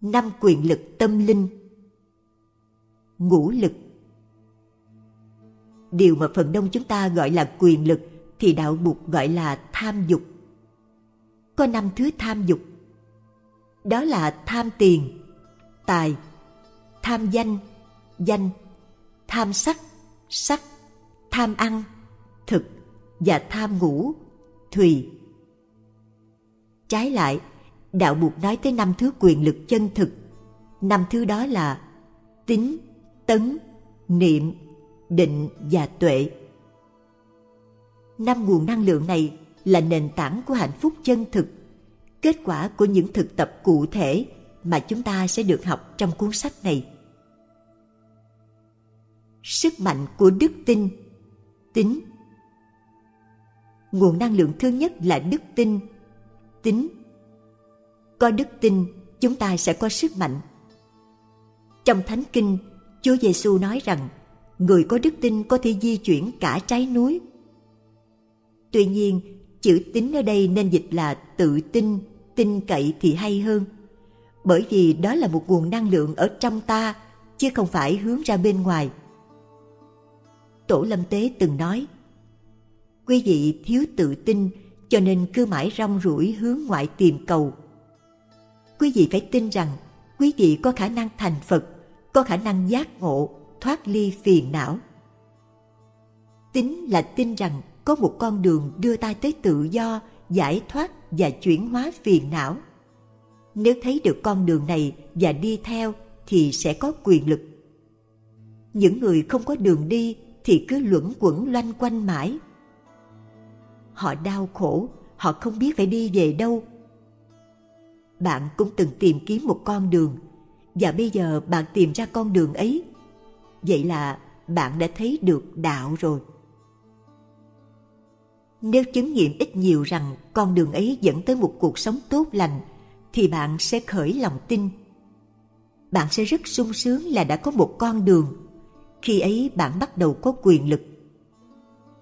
năm quyền lực tâm linh. Ngũ lực. Điều mà phần đông chúng ta gọi là quyền lực thì đạo bụt gọi là tham dục. Có năm thứ tham dục. Đó là tham tiền, tài, tham danh danh, tham sắc sắc, tham ăn, thực và tham ngủ, thùy. Trái lại đạo buộc nói tới năm thứ quyền lực chân thực. Năm thứ đó là tính tấn, niệm, định và tuệ. Năm nguồn năng lượng này là nền tảng của hạnh phúc chân thực, kết quả của những thực tập cụ thể mà chúng ta sẽ được học trong cuốn sách này. Sức mạnh của đức tin. Tính nguồn năng lượng thứ nhất là đức tin. Tính có đức tin, chúng ta sẽ có sức mạnh. Trong thánh kinh, chúa giêsu nói rằng, người có đức tin có thể di chuyển cả trái núi. Tuy nhiên, chữ tín ở đây nên dịch là tự tin tin cậy thì hay hơn, bởi vì đó là một nguồn năng lượng ở trong ta, chứ không phải hướng ra bên ngoài. Tổ lâm tế từng nói, quý vị thiếu tự tin, cho nên cứ mãi rong ruổi hướng ngoại tìm cầu quý vị phải tin rằng, quý vị có khả năng thành phật, có khả năng giác ngộ, thoát ly phiền não. Tính là tin rằng có một con đường đưa ta tới tự do, giải thoát và chuyển hóa phiền não. Nếu thấy được con đường này và đi theo thì sẽ có quyền lực. Những người không có đường đi thì cứ luẩn quẩn loanh quanh mãi. Họ đau khổ, họ không biết phải đi về đâu bạn cũng từng tìm kiếm một con đường. Và bây giờ bạn tìm ra con đường ấy. Vậy là bạn đã thấy được đạo rồi. Nếu chứng nghiệm ít nhiều rằng con đường ấy dẫn tới một cuộc sống tốt lành, thì bạn sẽ khởi lòng tin. Bạn sẽ rất sung sướng là đã có một con đường. Khi ấy bạn bắt đầu có quyền lực.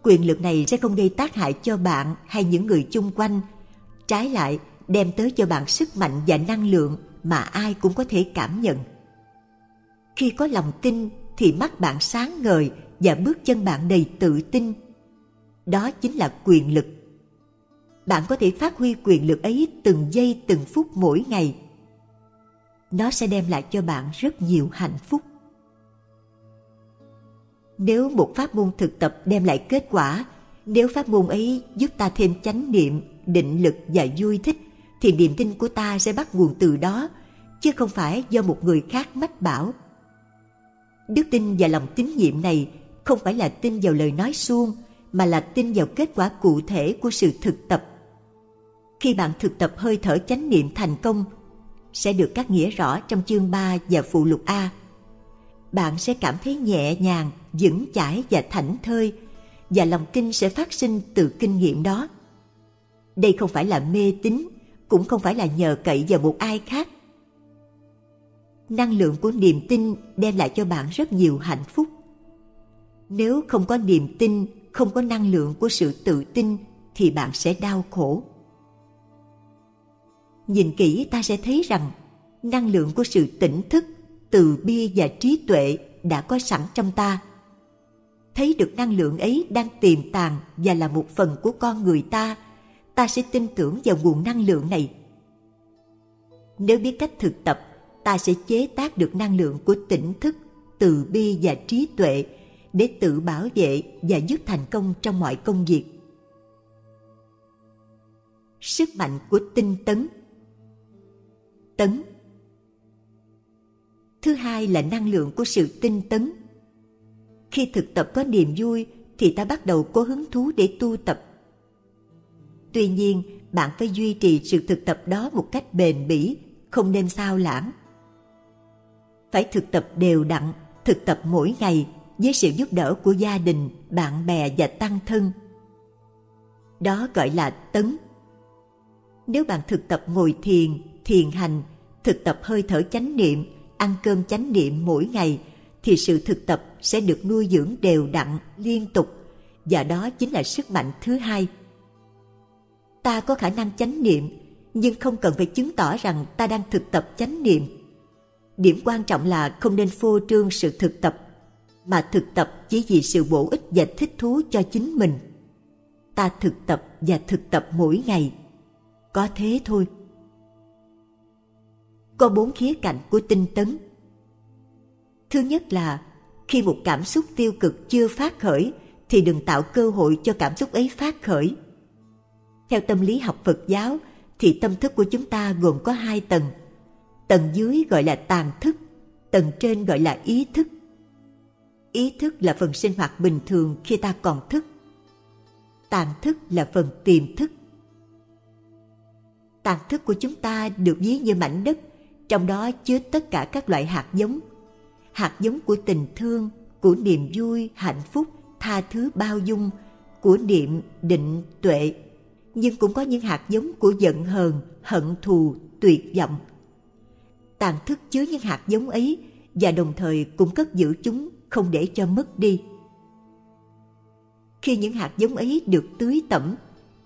Quyền lực này sẽ không gây tác hại cho bạn hay những người chung quanh. Trái lại đem tới cho bạn sức mạnh và năng lượng mà ai cũng có thể cảm nhận. Khi có lòng tin thì mắt bạn sáng ngời và bước chân bạn đầy tự tin. Đó chính là quyền lực. Bạn có thể phát huy quyền lực ấy từng giây từng phút mỗi ngày. Nó sẽ đem lại cho bạn rất nhiều hạnh phúc. Nếu một pháp môn thực tập đem lại kết quả, nếu pháp môn ấy giúp ta thêm chánh niệm, định lực và vui thích thì niềm tin của ta sẽ bắt nguồn từ đó chứ không phải do một người khác mách bảo đức tin và lòng tín nhiệm này không phải là tin vào lời nói suông mà là tin vào kết quả cụ thể của sự thực tập khi bạn thực tập hơi thở chánh niệm thành công sẽ được các nghĩa rõ trong chương 3 và phụ lục A. Bạn sẽ cảm thấy nhẹ nhàng, vững chãi và thảnh thơi và lòng kinh sẽ phát sinh từ kinh nghiệm đó. Đây không phải là mê tín, cũng không phải là nhờ cậy vào một ai khác. Năng lượng của niềm tin đem lại cho bạn rất nhiều hạnh phúc. Nếu không có niềm tin, không có năng lượng của sự tự tin thì bạn sẽ đau khổ nhìn kỹ ta sẽ thấy rằng năng lượng của sự tỉnh thức từ bi và trí tuệ đã có sẵn trong ta thấy được năng lượng ấy đang tiềm tàng và là một phần của con người ta ta sẽ tin tưởng vào nguồn năng lượng này. Nếu biết cách thực tập, ta sẽ chế tác được năng lượng của tỉnh thức, từ bi và trí tuệ để tự bảo vệ và giúp thành công trong mọi công việc. Sức mạnh của tinh tấn. Tấn. Thứ hai là năng lượng của sự tinh tấn. Khi thực tập có niềm vui thì ta bắt đầu có hứng thú để tu tập tuy nhiên bạn phải duy trì sự thực tập đó một cách bền bỉ không nên sao lãng. Phải thực tập đều đặn thực tập mỗi ngày với sự giúp đỡ của gia đình bạn bè và tăng thân. Đó gọi là tấn. Nếu bạn thực tập ngồi thiền thiền hành, thực tập hơi thở chánh niệm, ăn cơm chánh niệm mỗi ngày thì sự thực tập sẽ được nuôi dưỡng đều đặn, liên tục. Và đó chính là sức mạnh thứ hai. Ta có khả năng chánh niệm, nhưng không cần phải chứng tỏ rằng ta đang thực tập chánh niệm. điểm quan trọng là không nên phô trương sự thực tập, mà thực tập chỉ vì sự bổ ích và thích thú cho chính mình. Ta thực tập và thực tập mỗi ngày. Có thế thôi. Có bốn khía cạnh của tinh tấn. Thứ nhất là, khi một cảm xúc tiêu cực chưa phát khởi, thì đừng tạo cơ hội cho cảm xúc ấy phát khởi theo tâm lý học phật giáo, thì tâm thức của chúng ta gồm có hai tầng. Tầng dưới gọi là tàn thức, tầng trên gọi là ý thức. Ý thức là phần sinh hoạt bình thường khi ta còn thức. Tàn thức là phần tiềm thức. Tàn thức của chúng ta được ví như mảnh đất, trong đó chứa tất cả các loại hạt giống. Hạt giống của tình thương, của niềm vui, hạnh phúc, tha thứ bao dung, của niệm định tuệ nhưng cũng có những hạt giống của giận hờn, hận thù, tuyệt vọng. Tàn thức chứa những hạt giống ấy và đồng thời cũng cất giữ chúng không để cho mất đi. Khi những hạt giống ấy được tưới tẩm,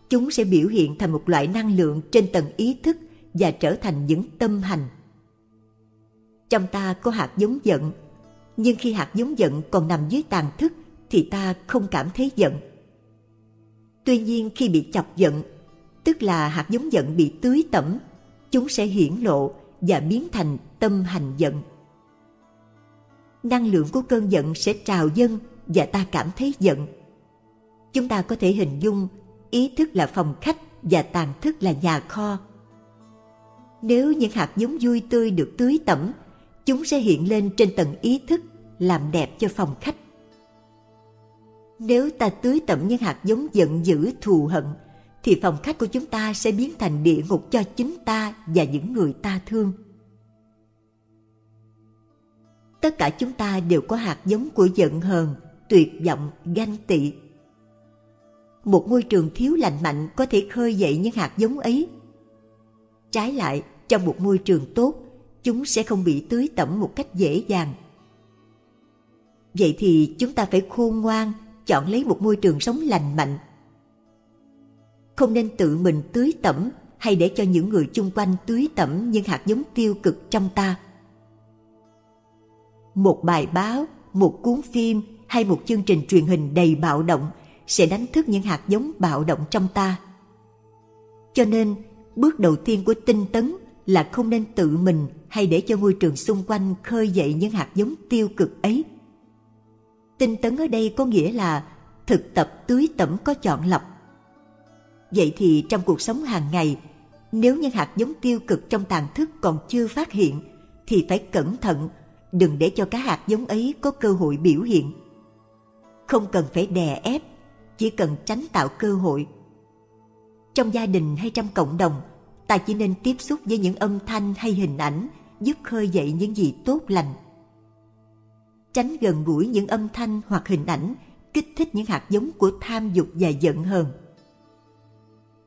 chúng sẽ biểu hiện thành một loại năng lượng trên tầng ý thức và trở thành những tâm hành. Trong ta có hạt giống giận, nhưng khi hạt giống giận còn nằm dưới tàn thức thì ta không cảm thấy giận tuy nhiên khi bị chọc giận, tức là hạt giống giận bị tưới tẩm, chúng sẽ hiển lộ và biến thành tâm hành giận. Năng lượng của cơn giận sẽ trào dâng và ta cảm thấy giận. Chúng ta có thể hình dung ý thức là phòng khách và tàn thức là nhà kho. Nếu những hạt giống vui tươi được tưới tẩm, chúng sẽ hiện lên trên tầng ý thức làm đẹp cho phòng khách nếu ta tưới tẩm những hạt giống giận dữ, thù hận, thì phòng khách của chúng ta sẽ biến thành địa ngục cho chính ta và những người ta thương. Tất cả chúng ta đều có hạt giống của giận hờn, tuyệt vọng, ganh tị. Một môi trường thiếu lành mạnh có thể khơi dậy những hạt giống ấy. Trái lại, trong một môi trường tốt, chúng sẽ không bị tưới tẩm một cách dễ dàng. Vậy thì chúng ta phải khôn ngoan chọn lấy một môi trường sống lành mạnh. Không nên tự mình tưới tẩm hay để cho những người chung quanh tưới tẩm những hạt giống tiêu cực trong ta. Một bài báo, một cuốn phim hay một chương trình truyền hình đầy bạo động sẽ đánh thức những hạt giống bạo động trong ta. Cho nên, bước đầu tiên của tinh tấn là không nên tự mình hay để cho môi trường xung quanh khơi dậy những hạt giống tiêu cực ấy tinh tấn ở đây có nghĩa là thực tập tưới tẩm có chọn lọc. Vậy thì trong cuộc sống hàng ngày, nếu những hạt giống tiêu cực trong tàn thức còn chưa phát hiện, thì phải cẩn thận, đừng để cho các hạt giống ấy có cơ hội biểu hiện. Không cần phải đè ép, chỉ cần tránh tạo cơ hội. Trong gia đình hay trong cộng đồng, ta chỉ nên tiếp xúc với những âm thanh hay hình ảnh, giúp khơi dậy những gì tốt lành tránh gần gũi những âm thanh hoặc hình ảnh, kích thích những hạt giống của tham dục và giận hờn.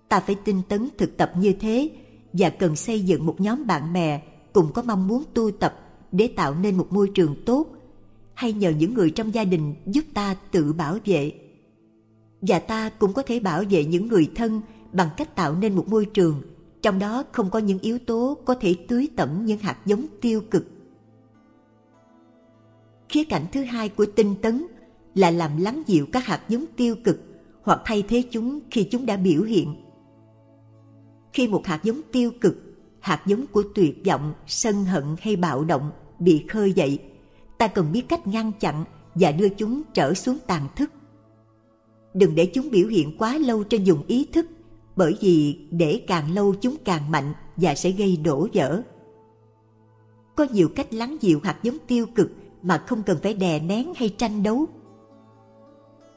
Ta phải tinh tấn thực tập như thế và cần xây dựng một nhóm bạn bè cùng có mong muốn tu tập để tạo nên một môi trường tốt, hay nhờ những người trong gia đình giúp ta tự bảo vệ. Và ta cũng có thể bảo vệ những người thân bằng cách tạo nên một môi trường, trong đó không có những yếu tố có thể tưới tẩm những hạt giống tiêu cực khía cạnh thứ hai của tinh tấn là làm lắng dịu các hạt giống tiêu cực hoặc thay thế chúng khi chúng đã biểu hiện. Khi một hạt giống tiêu cực, hạt giống của tuyệt vọng, sân hận hay bạo động bị khơi dậy, ta cần biết cách ngăn chặn và đưa chúng trở xuống tàn thức. Đừng để chúng biểu hiện quá lâu trên vùng ý thức, bởi vì để càng lâu chúng càng mạnh và sẽ gây đổ vỡ. Có nhiều cách lắng dịu hạt giống tiêu cực mà không cần phải đè nén hay tranh đấu.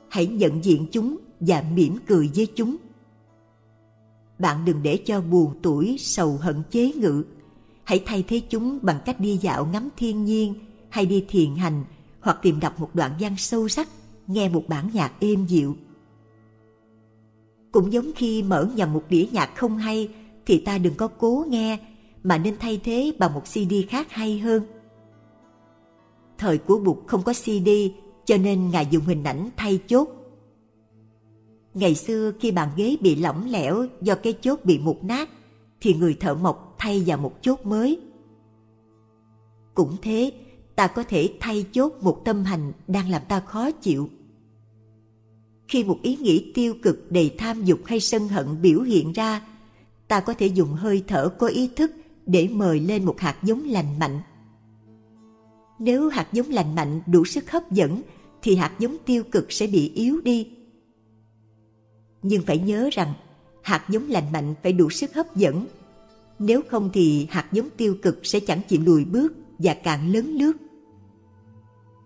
Hãy nhận diện chúng và mỉm cười với chúng. Bạn đừng để cho buồn tuổi, sầu hận chế ngự. Hãy thay thế chúng bằng cách đi dạo ngắm thiên nhiên hay đi thiền hành hoặc tìm đọc một đoạn văn sâu sắc, nghe một bản nhạc êm dịu. Cũng giống khi mở nhầm một đĩa nhạc không hay thì ta đừng có cố nghe mà nên thay thế bằng một cd khác hay hơn thời của bụt không có cd cho nên ngài dùng hình ảnh thay chốt. Ngày xưa khi bàn ghế bị lỏng lẻo do cái chốt bị mục nát, thì người thợ mộc thay vào một chốt mới. Cũng thế, ta có thể thay chốt một tâm hành đang làm ta khó chịu. Khi một ý nghĩ tiêu cực, đầy tham dục hay sân hận biểu hiện ra, ta có thể dùng hơi thở có ý thức để mời lên một hạt giống lành mạnh nếu hạt giống lành mạnh, đủ sức hấp dẫn, thì hạt giống tiêu cực sẽ bị yếu đi. Nhưng phải nhớ rằng, hạt giống lành mạnh phải đủ sức hấp dẫn. Nếu không thì hạt giống tiêu cực sẽ chẳng chịu lùi bước và càng lớn lướt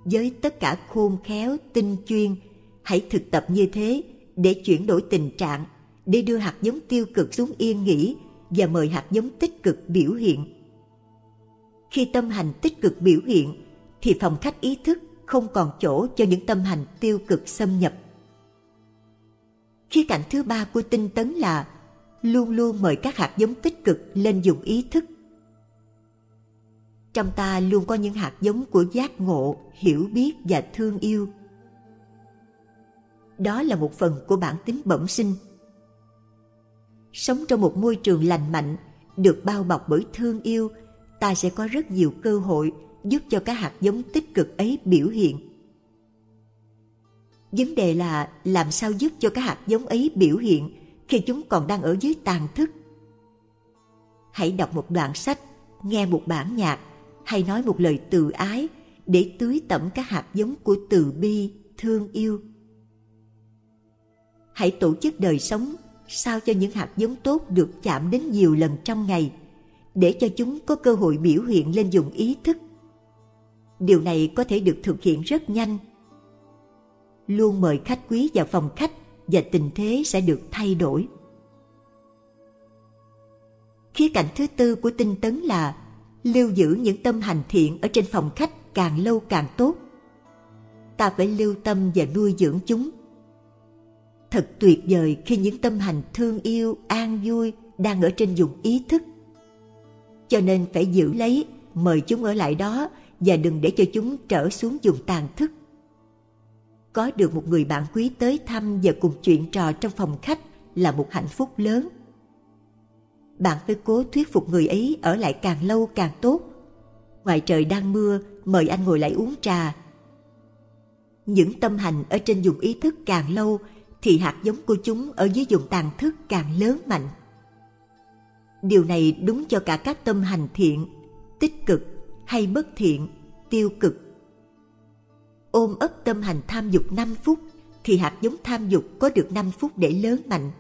với tất cả khôn khéo, tinh chuyên, hãy thực tập như thế để chuyển đổi tình trạng, để đưa hạt giống tiêu cực xuống yên nghỉ và mời hạt giống tích cực biểu hiện khi tâm hành tích cực biểu hiện, thì phòng khách ý thức không còn chỗ cho những tâm hành tiêu cực xâm nhập. Khía cạnh thứ ba của tinh tấn là luôn luôn mời các hạt giống tích cực lên dùng ý thức. Trong ta luôn có những hạt giống của giác ngộ, hiểu biết và thương yêu. Đó là một phần của bản tính bẩm sinh. Sống trong một môi trường lành mạnh, được bao bọc bởi thương yêu ta sẽ có rất nhiều cơ hội giúp cho các hạt giống tích cực ấy biểu hiện. Vấn đề là làm sao giúp cho các hạt giống ấy biểu hiện khi chúng còn đang ở dưới tàn thức. Hãy đọc một đoạn sách, nghe một bản nhạc, hay nói một lời từ ái để tưới tẩm các hạt giống của từ bi, thương yêu. Hãy tổ chức đời sống sao cho những hạt giống tốt được chạm đến nhiều lần trong ngày để cho chúng có cơ hội biểu hiện lên dùng ý thức. Điều này có thể được thực hiện rất nhanh. Luôn mời khách quý vào phòng khách và tình thế sẽ được thay đổi. Khía cạnh thứ tư của tinh tấn là lưu giữ những tâm hành thiện ở trên phòng khách càng lâu càng tốt. Ta phải lưu tâm và nuôi dưỡng chúng. Thật tuyệt vời khi những tâm hành thương yêu, an vui đang ở trên vùng ý thức cho nên phải giữ lấy. Mời chúng ở lại đó và đừng để cho chúng trở xuống vùng tàn thức. Có được một người bạn quý tới thăm và cùng chuyện trò trong phòng khách là một hạnh phúc lớn. Bạn phải cố thuyết phục người ấy ở lại càng lâu càng tốt. Ngoài trời đang mưa, mời anh ngồi lại uống trà. Những tâm hành ở trên vùng ý thức càng lâu, thì hạt giống của chúng ở dưới vùng tàn thức càng lớn mạnh điều này đúng cho cả các tâm hành thiện tích cực hay bất thiện tiêu cực ôm ấp tâm hành tham dục 5 phút thì hạt giống tham dục có được 5 phút để lớn mạnh.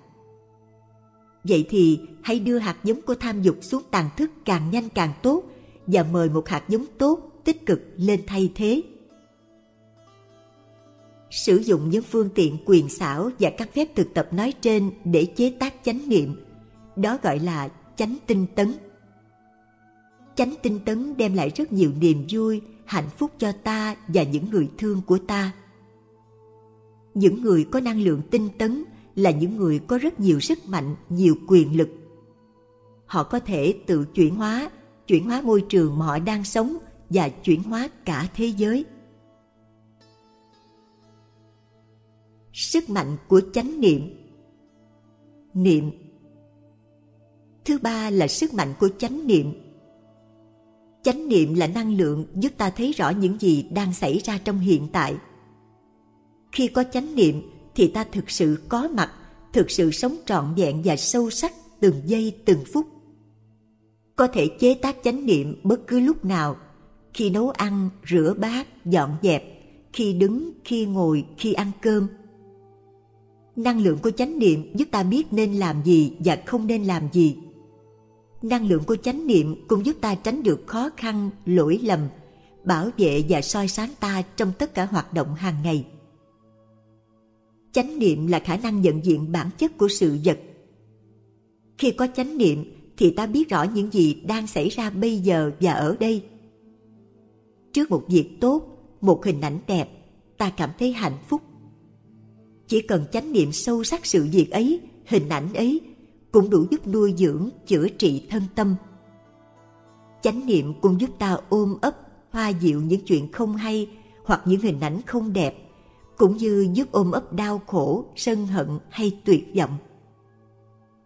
Vậy thì hãy đưa hạt giống của tham dục xuống tàn thức càng nhanh càng tốt và mời một hạt giống tốt, tích cực lên thay thế. Sử dụng những phương tiện quyền xảo và các phép thực tập nói trên để chế tác chánh niệm, đó gọi là chánh tinh tấn. Chánh tinh tấn đem lại rất nhiều niềm vui, hạnh phúc cho ta và những người thương của ta. Những người có năng lượng tinh tấn là những người có rất nhiều sức mạnh, nhiều quyền lực. Họ có thể tự chuyển hóa, chuyển hóa môi trường mà họ đang sống và chuyển hóa cả thế giới. Sức mạnh của chánh niệm Niệm Thứ ba là sức mạnh của chánh niệm. Chánh niệm là năng lượng giúp ta thấy rõ những gì đang xảy ra trong hiện tại. Khi có chánh niệm thì ta thực sự có mặt, thực sự sống trọn vẹn và sâu sắc từng giây, từng phút. Có thể chế tác chánh niệm bất cứ lúc nào, khi nấu ăn, rửa bát, dọn dẹp, khi đứng, khi ngồi, khi ăn cơm. Năng lượng của chánh niệm giúp ta biết nên làm gì và không nên làm gì năng lượng của chánh niệm cũng giúp ta tránh được khó khăn, lỗi lầm, bảo vệ và soi sáng ta trong tất cả hoạt động hàng ngày. Chánh niệm là khả năng nhận diện bản chất của sự vật. Khi có chánh niệm thì ta biết rõ những gì đang xảy ra bây giờ và ở đây. Trước một việc tốt, một hình ảnh đẹp, ta cảm thấy hạnh phúc. Chỉ cần chánh niệm sâu sắc sự việc ấy, hình ảnh ấy cũng đủ giúp nuôi dưỡng, chữa trị thân tâm. Chánh niệm cũng giúp ta ôm ấp, hoa dịu những chuyện không hay hoặc những hình ảnh không đẹp, cũng như giúp ôm ấp đau khổ, sân hận hay tuyệt vọng.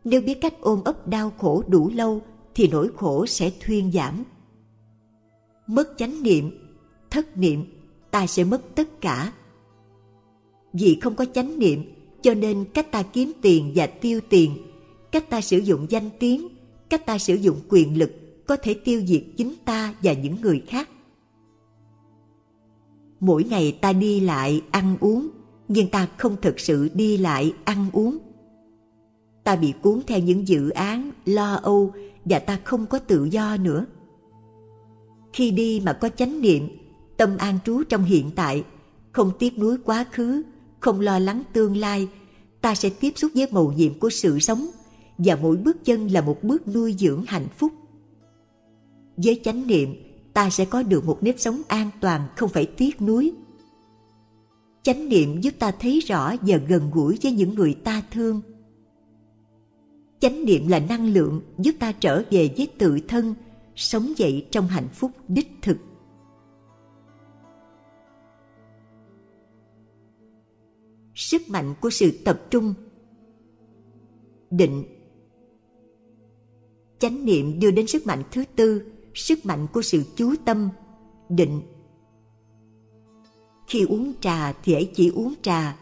Nếu biết cách ôm ấp đau khổ đủ lâu thì nỗi khổ sẽ thuyên giảm. mất chánh niệm thất niệm ta sẽ mất tất cả vì không có chánh niệm cho nên cách ta kiếm tiền và tiêu tiền cách ta sử dụng danh tiếng, cách ta sử dụng quyền lực có thể tiêu diệt chính ta và những người khác. Mỗi ngày ta đi lại ăn uống, nhưng ta không thực sự đi lại ăn uống. Ta bị cuốn theo những dự án, lo âu và ta không có tự do nữa. Khi đi mà có chánh niệm, tâm an trú trong hiện tại, không tiếc nuối quá khứ, không lo lắng tương lai, ta sẽ tiếp xúc với mầu nhiệm của sự sống và mỗi bước chân là một bước nuôi dưỡng hạnh phúc. Với chánh niệm, ta sẽ có được một nếp sống an toàn, không phải tiếc nuối. Chánh niệm giúp ta thấy rõ và gần gũi với những người ta thương. Chánh niệm là năng lượng giúp ta trở về với tự thân, sống dậy trong hạnh phúc đích thực. Sức mạnh của sự tập trung. Định chánh niệm đưa đến sức mạnh thứ tư, sức mạnh của sự chú tâm, định. Khi uống trà thì hãy chỉ uống trà,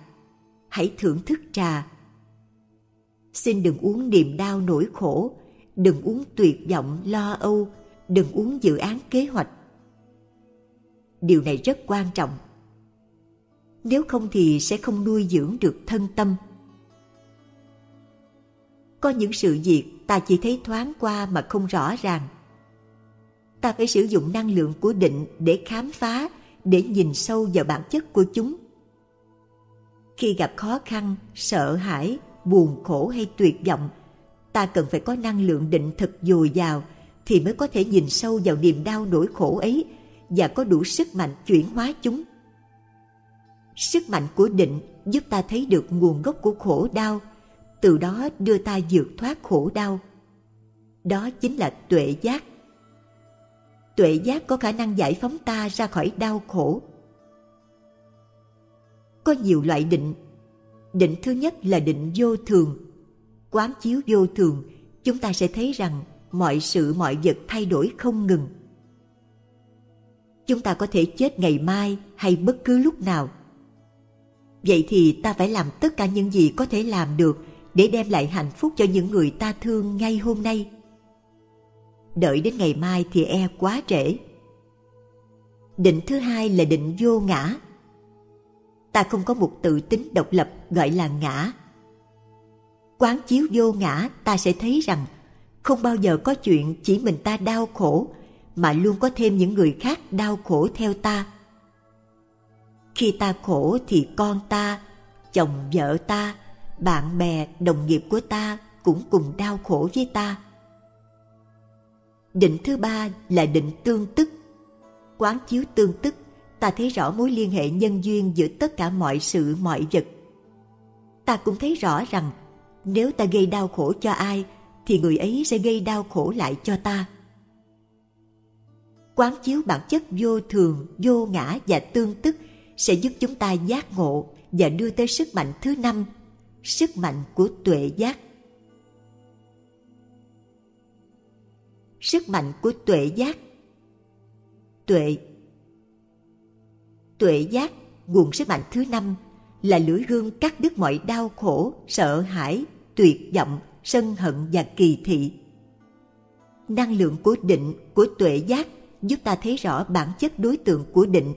hãy thưởng thức trà. Xin đừng uống niềm đau nỗi khổ, đừng uống tuyệt vọng lo âu, đừng uống dự án kế hoạch. Điều này rất quan trọng. Nếu không thì sẽ không nuôi dưỡng được thân tâm. Có những sự việc ta chỉ thấy thoáng qua mà không rõ ràng. Ta phải sử dụng năng lượng của định để khám phá, để nhìn sâu vào bản chất của chúng. Khi gặp khó khăn, sợ hãi, buồn khổ hay tuyệt vọng, ta cần phải có năng lượng định thật dồi dào thì mới có thể nhìn sâu vào niềm đau nỗi khổ ấy và có đủ sức mạnh chuyển hóa chúng. Sức mạnh của định giúp ta thấy được nguồn gốc của khổ đau từ đó đưa ta vượt thoát khổ đau. Đó chính là tuệ giác. Tuệ giác có khả năng giải phóng ta ra khỏi đau khổ. Có nhiều loại định. Định thứ nhất là định vô thường. Quán chiếu vô thường, chúng ta sẽ thấy rằng mọi sự, mọi vật thay đổi không ngừng. Chúng ta có thể chết ngày mai hay bất cứ lúc nào. Vậy thì ta phải làm tất cả những gì có thể làm được để đem lại hạnh phúc cho những người ta thương ngay hôm nay. Đợi đến ngày mai thì e quá trễ. Định thứ hai là định vô ngã. Ta không có một tự tính độc lập gọi là ngã. Quán chiếu vô ngã, ta sẽ thấy rằng không bao giờ có chuyện chỉ mình ta đau khổ, mà luôn có thêm những người khác đau khổ theo ta. Khi ta khổ thì con ta, chồng vợ ta bạn bè, đồng nghiệp của ta cũng cùng đau khổ với ta. Định thứ ba là định tương tức. Quán chiếu tương tức, ta thấy rõ mối liên hệ nhân duyên giữa tất cả mọi sự, mọi vật. Ta cũng thấy rõ rằng, nếu ta gây đau khổ cho ai, thì người ấy sẽ gây đau khổ lại cho ta. Quán chiếu bản chất vô thường, vô ngã và tương tức sẽ giúp chúng ta giác ngộ và đưa tới sức mạnh thứ năm sức mạnh của tuệ giác. Sức mạnh của tuệ giác. Tuệ. Tuệ giác, nguồn sức mạnh thứ năm là lưỡi gương cắt đứt mọi đau khổ, sợ hãi, tuyệt vọng, sân hận và kỳ thị. Năng lượng của định, của tuệ giác, giúp ta thấy rõ bản chất đối tượng của định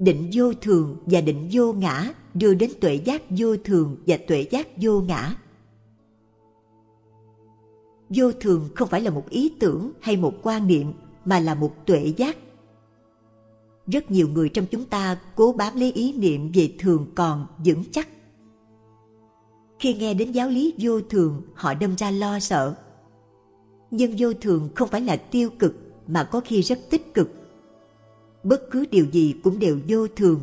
định vô thường và định vô ngã đưa đến tuệ giác vô thường và tuệ giác vô ngã. Vô thường không phải là một ý tưởng hay một quan niệm, mà là một tuệ giác. Rất nhiều người trong chúng ta cố bám lấy ý niệm về thường còn vững chắc. Khi nghe đến giáo lý vô thường, họ đâm ra lo sợ. Nhưng vô thường không phải là tiêu cực, mà có khi rất tích cực bất cứ điều gì cũng đều vô thường,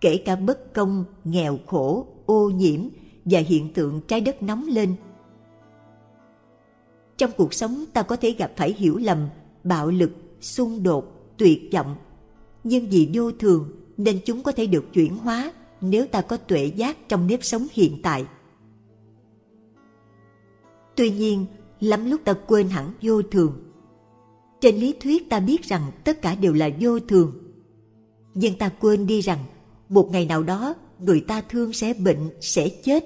kể cả bất công, nghèo khổ, ô nhiễm và hiện tượng trái đất nóng lên. Trong cuộc sống, ta có thể gặp phải hiểu lầm, bạo lực, xung đột, tuyệt vọng. Nhưng vì vô thường, nên chúng có thể được chuyển hóa nếu ta có tuệ giác trong nếp sống hiện tại. Tuy nhiên, lắm lúc ta quên hẳn vô thường trên lý thuyết ta biết rằng tất cả đều là vô thường. Nhưng ta quên đi rằng, một ngày nào đó, người ta thương sẽ bệnh, sẽ chết.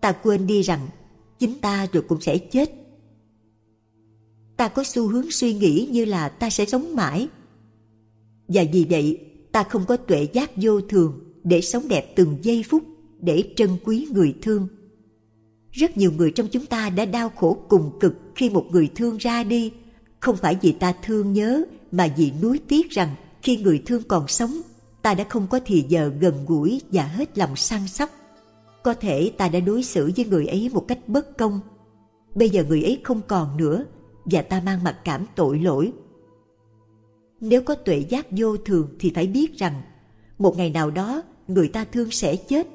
Ta quên đi rằng, chính ta rồi cũng sẽ chết. Ta có xu hướng suy nghĩ như là ta sẽ sống mãi. Và vì vậy, ta không có tuệ giác vô thường để sống đẹp từng giây phút, để trân quý người thương. Rất nhiều người trong chúng ta đã đau khổ cùng cực khi một người thương ra đi không phải vì ta thương nhớ, mà vì nuối tiếc rằng khi người thương còn sống, ta đã không có thì giờ gần gũi và hết lòng săn sóc. Có thể ta đã đối xử với người ấy một cách bất công. Bây giờ người ấy không còn nữa, và ta mang mặc cảm tội lỗi. Nếu có tuệ giác vô thường thì phải biết rằng, một ngày nào đó, người ta thương sẽ chết,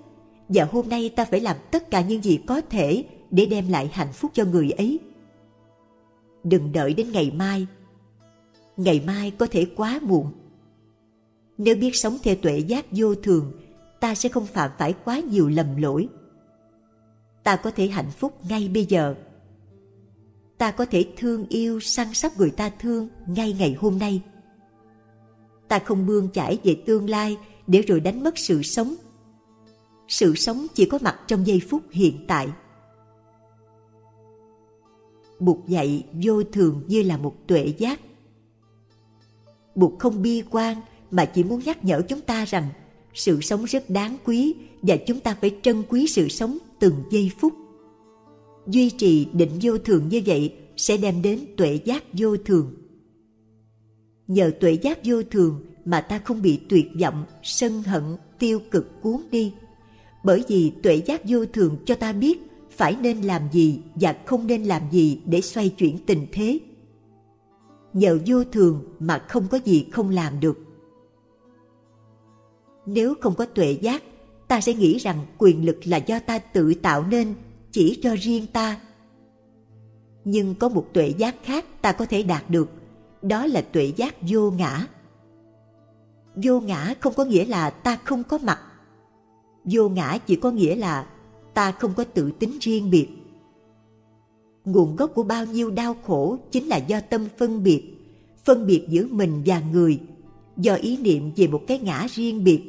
và hôm nay ta phải làm tất cả những gì có thể để đem lại hạnh phúc cho người ấy đừng đợi đến ngày mai. Ngày mai có thể quá muộn. Nếu biết sống theo tuệ giác vô thường, ta sẽ không phạm phải quá nhiều lầm lỗi. Ta có thể hạnh phúc ngay bây giờ. Ta có thể thương yêu, săn sóc người ta thương ngay ngày hôm nay. Ta không bươn chải về tương lai để rồi đánh mất sự sống. Sự sống chỉ có mặt trong giây phút hiện tại. Bụt dạy vô thường như là một tuệ giác. Bụt không bi quan mà chỉ muốn nhắc nhở chúng ta rằng sự sống rất đáng quý và chúng ta phải trân quý sự sống từng giây phút. Duy trì định vô thường như vậy sẽ đem đến tuệ giác vô thường. Nhờ tuệ giác vô thường mà ta không bị tuyệt vọng, sân hận, tiêu cực cuốn đi. Bởi vì tuệ giác vô thường cho ta biết phải nên làm gì và không nên làm gì để xoay chuyển tình thế. Nhờ vô thường mà không có gì không làm được. Nếu không có tuệ giác, ta sẽ nghĩ rằng quyền lực là do ta tự tạo nên, chỉ cho riêng ta. Nhưng có một tuệ giác khác ta có thể đạt được, đó là tuệ giác vô ngã. Vô ngã không có nghĩa là ta không có mặt. Vô ngã chỉ có nghĩa là ta không có tự tính riêng biệt. Nguồn gốc của bao nhiêu đau khổ chính là do tâm phân biệt, phân biệt giữa mình và người, do ý niệm về một cái ngã riêng biệt.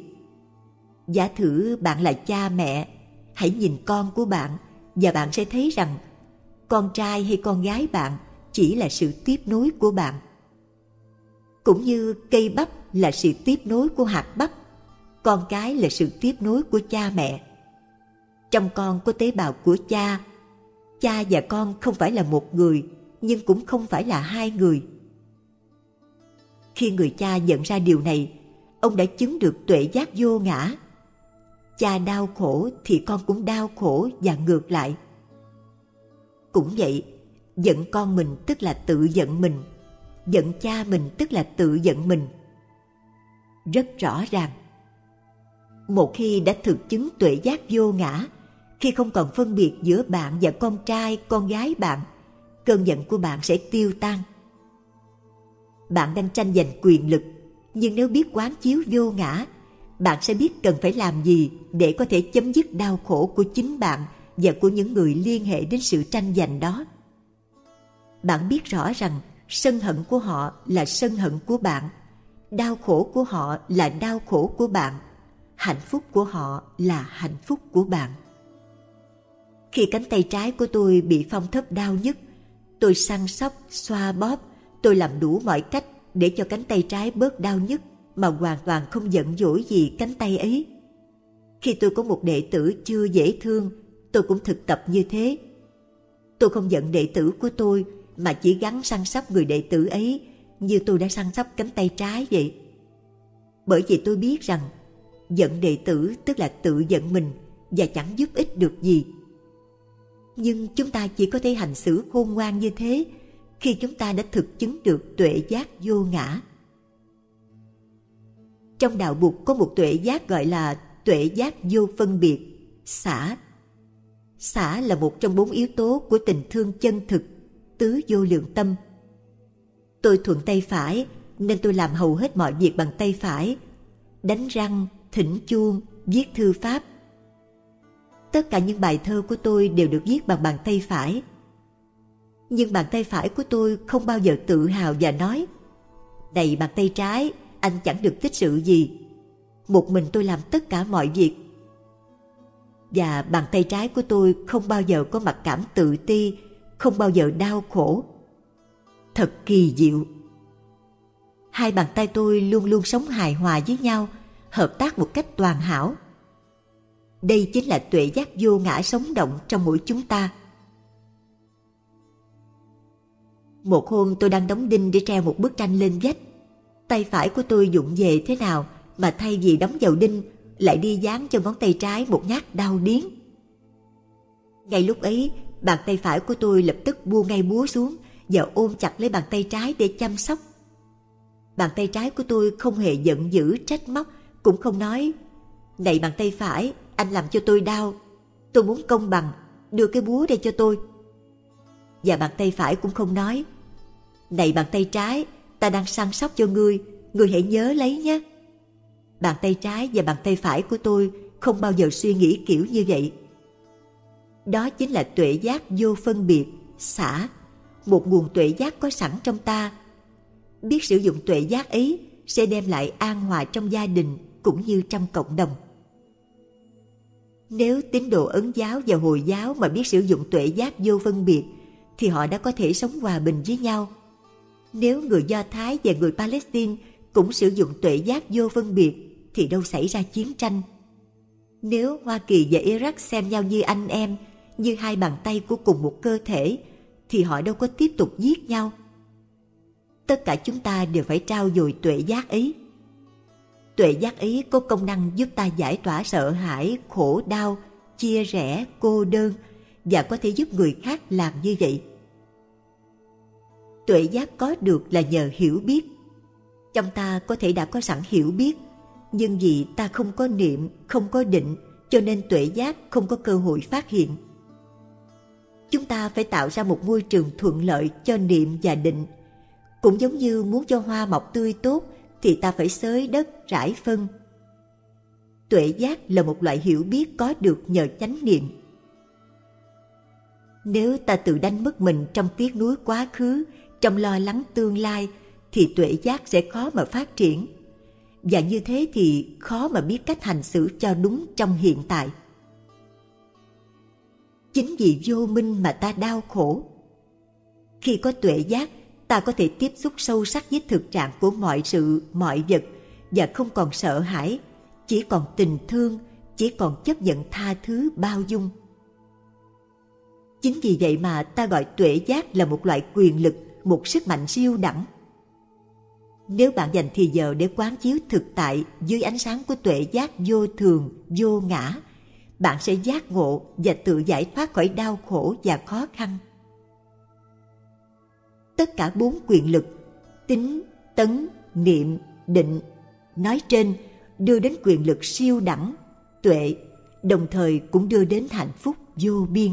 Giả thử bạn là cha mẹ, hãy nhìn con của bạn và bạn sẽ thấy rằng con trai hay con gái bạn chỉ là sự tiếp nối của bạn. Cũng như cây bắp là sự tiếp nối của hạt bắp, con cái là sự tiếp nối của cha mẹ trong con có tế bào của cha. Cha và con không phải là một người, nhưng cũng không phải là hai người. Khi người cha nhận ra điều này, ông đã chứng được tuệ giác vô ngã. Cha đau khổ thì con cũng đau khổ và ngược lại. Cũng vậy, giận con mình tức là tự giận mình, giận cha mình tức là tự giận mình. Rất rõ ràng. Một khi đã thực chứng tuệ giác vô ngã, khi không còn phân biệt giữa bạn và con trai, con gái bạn, cơn giận của bạn sẽ tiêu tan. Bạn đang tranh giành quyền lực, nhưng nếu biết quán chiếu vô ngã, bạn sẽ biết cần phải làm gì để có thể chấm dứt đau khổ của chính bạn và của những người liên hệ đến sự tranh giành đó. Bạn biết rõ rằng sân hận của họ là sân hận của bạn, đau khổ của họ là đau khổ của bạn, hạnh phúc của họ là hạnh phúc của bạn. Khi cánh tay trái của tôi bị phong thấp đau nhất, tôi săn sóc, xoa bóp, tôi làm đủ mọi cách để cho cánh tay trái bớt đau nhất mà hoàn toàn không giận dỗi gì cánh tay ấy. Khi tôi có một đệ tử chưa dễ thương, tôi cũng thực tập như thế. Tôi không giận đệ tử của tôi mà chỉ gắn săn sóc người đệ tử ấy như tôi đã săn sóc cánh tay trái vậy. Bởi vì tôi biết rằng giận đệ tử tức là tự giận mình và chẳng giúp ích được gì nhưng chúng ta chỉ có thể hành xử khôn ngoan như thế khi chúng ta đã thực chứng được tuệ giác vô ngã. Trong đạo Bụt có một tuệ giác gọi là tuệ giác vô phân biệt, xả. Xả là một trong bốn yếu tố của tình thương chân thực, tứ vô lượng tâm. Tôi thuận tay phải nên tôi làm hầu hết mọi việc bằng tay phải. Đánh răng, thỉnh chuông, viết thư pháp, Tất cả những bài thơ của tôi đều được viết bằng bàn tay phải. Nhưng bàn tay phải của tôi không bao giờ tự hào và nói Này bàn tay trái, anh chẳng được tích sự gì. Một mình tôi làm tất cả mọi việc. Và bàn tay trái của tôi không bao giờ có mặc cảm tự ti, không bao giờ đau khổ. Thật kỳ diệu. Hai bàn tay tôi luôn luôn sống hài hòa với nhau, hợp tác một cách toàn hảo. Đây chính là tuệ giác vô ngã sống động trong mỗi chúng ta. Một hôm tôi đang đóng đinh để treo một bức tranh lên vách. Tay phải của tôi dụng về thế nào mà thay vì đóng vào đinh lại đi dán cho ngón tay trái một nhát đau điếng. Ngay lúc ấy, bàn tay phải của tôi lập tức buông ngay búa xuống và ôm chặt lấy bàn tay trái để chăm sóc. Bàn tay trái của tôi không hề giận dữ trách móc, cũng không nói Này bàn tay phải, anh làm cho tôi đau. Tôi muốn công bằng, đưa cái búa đây cho tôi. Và bàn tay phải cũng không nói Này bàn tay trái, ta đang săn sóc cho ngươi, ngươi hãy nhớ lấy nhé. Bàn tay trái và bàn tay phải của tôi không bao giờ suy nghĩ kiểu như vậy. Đó chính là tuệ giác vô phân biệt, xả, một nguồn tuệ giác có sẵn trong ta. Biết sử dụng tuệ giác ấy sẽ đem lại an hòa trong gia đình cũng như trong cộng đồng. Nếu tín đồ ấn giáo và hồi giáo mà biết sử dụng tuệ giác vô phân biệt thì họ đã có thể sống hòa bình với nhau. Nếu người Do Thái và người Palestine cũng sử dụng tuệ giác vô phân biệt thì đâu xảy ra chiến tranh. Nếu Hoa Kỳ và Iraq xem nhau như anh em, như hai bàn tay của cùng một cơ thể, thì họ đâu có tiếp tục giết nhau. Tất cả chúng ta đều phải trao dồi tuệ giác ấy. Tuệ giác ý có công năng giúp ta giải tỏa sợ hãi, khổ đau, chia rẽ, cô đơn và có thể giúp người khác làm như vậy. Tuệ giác có được là nhờ hiểu biết. Trong ta có thể đã có sẵn hiểu biết, nhưng vì ta không có niệm, không có định, cho nên tuệ giác không có cơ hội phát hiện. Chúng ta phải tạo ra một môi trường thuận lợi cho niệm và định. Cũng giống như muốn cho hoa mọc tươi tốt thì ta phải xới đất, rải phân. Tuệ giác là một loại hiểu biết có được nhờ chánh niệm. Nếu ta tự đánh mất mình trong tiếc nuối quá khứ, trong lo lắng tương lai, thì tuệ giác sẽ khó mà phát triển và như thế thì khó mà biết cách hành xử cho đúng trong hiện tại chính vì vô minh mà ta đau khổ khi có tuệ giác ta có thể tiếp xúc sâu sắc với thực trạng của mọi sự mọi vật và không còn sợ hãi chỉ còn tình thương chỉ còn chấp nhận tha thứ bao dung chính vì vậy mà ta gọi tuệ giác là một loại quyền lực một sức mạnh siêu đẳng nếu bạn dành thì giờ để quán chiếu thực tại dưới ánh sáng của tuệ giác vô thường, vô ngã, bạn sẽ giác ngộ và tự giải thoát khỏi đau khổ và khó khăn. Tất cả bốn quyền lực, tính, tấn, niệm, định, nói trên đưa đến quyền lực siêu đẳng, tuệ, đồng thời cũng đưa đến hạnh phúc vô biên.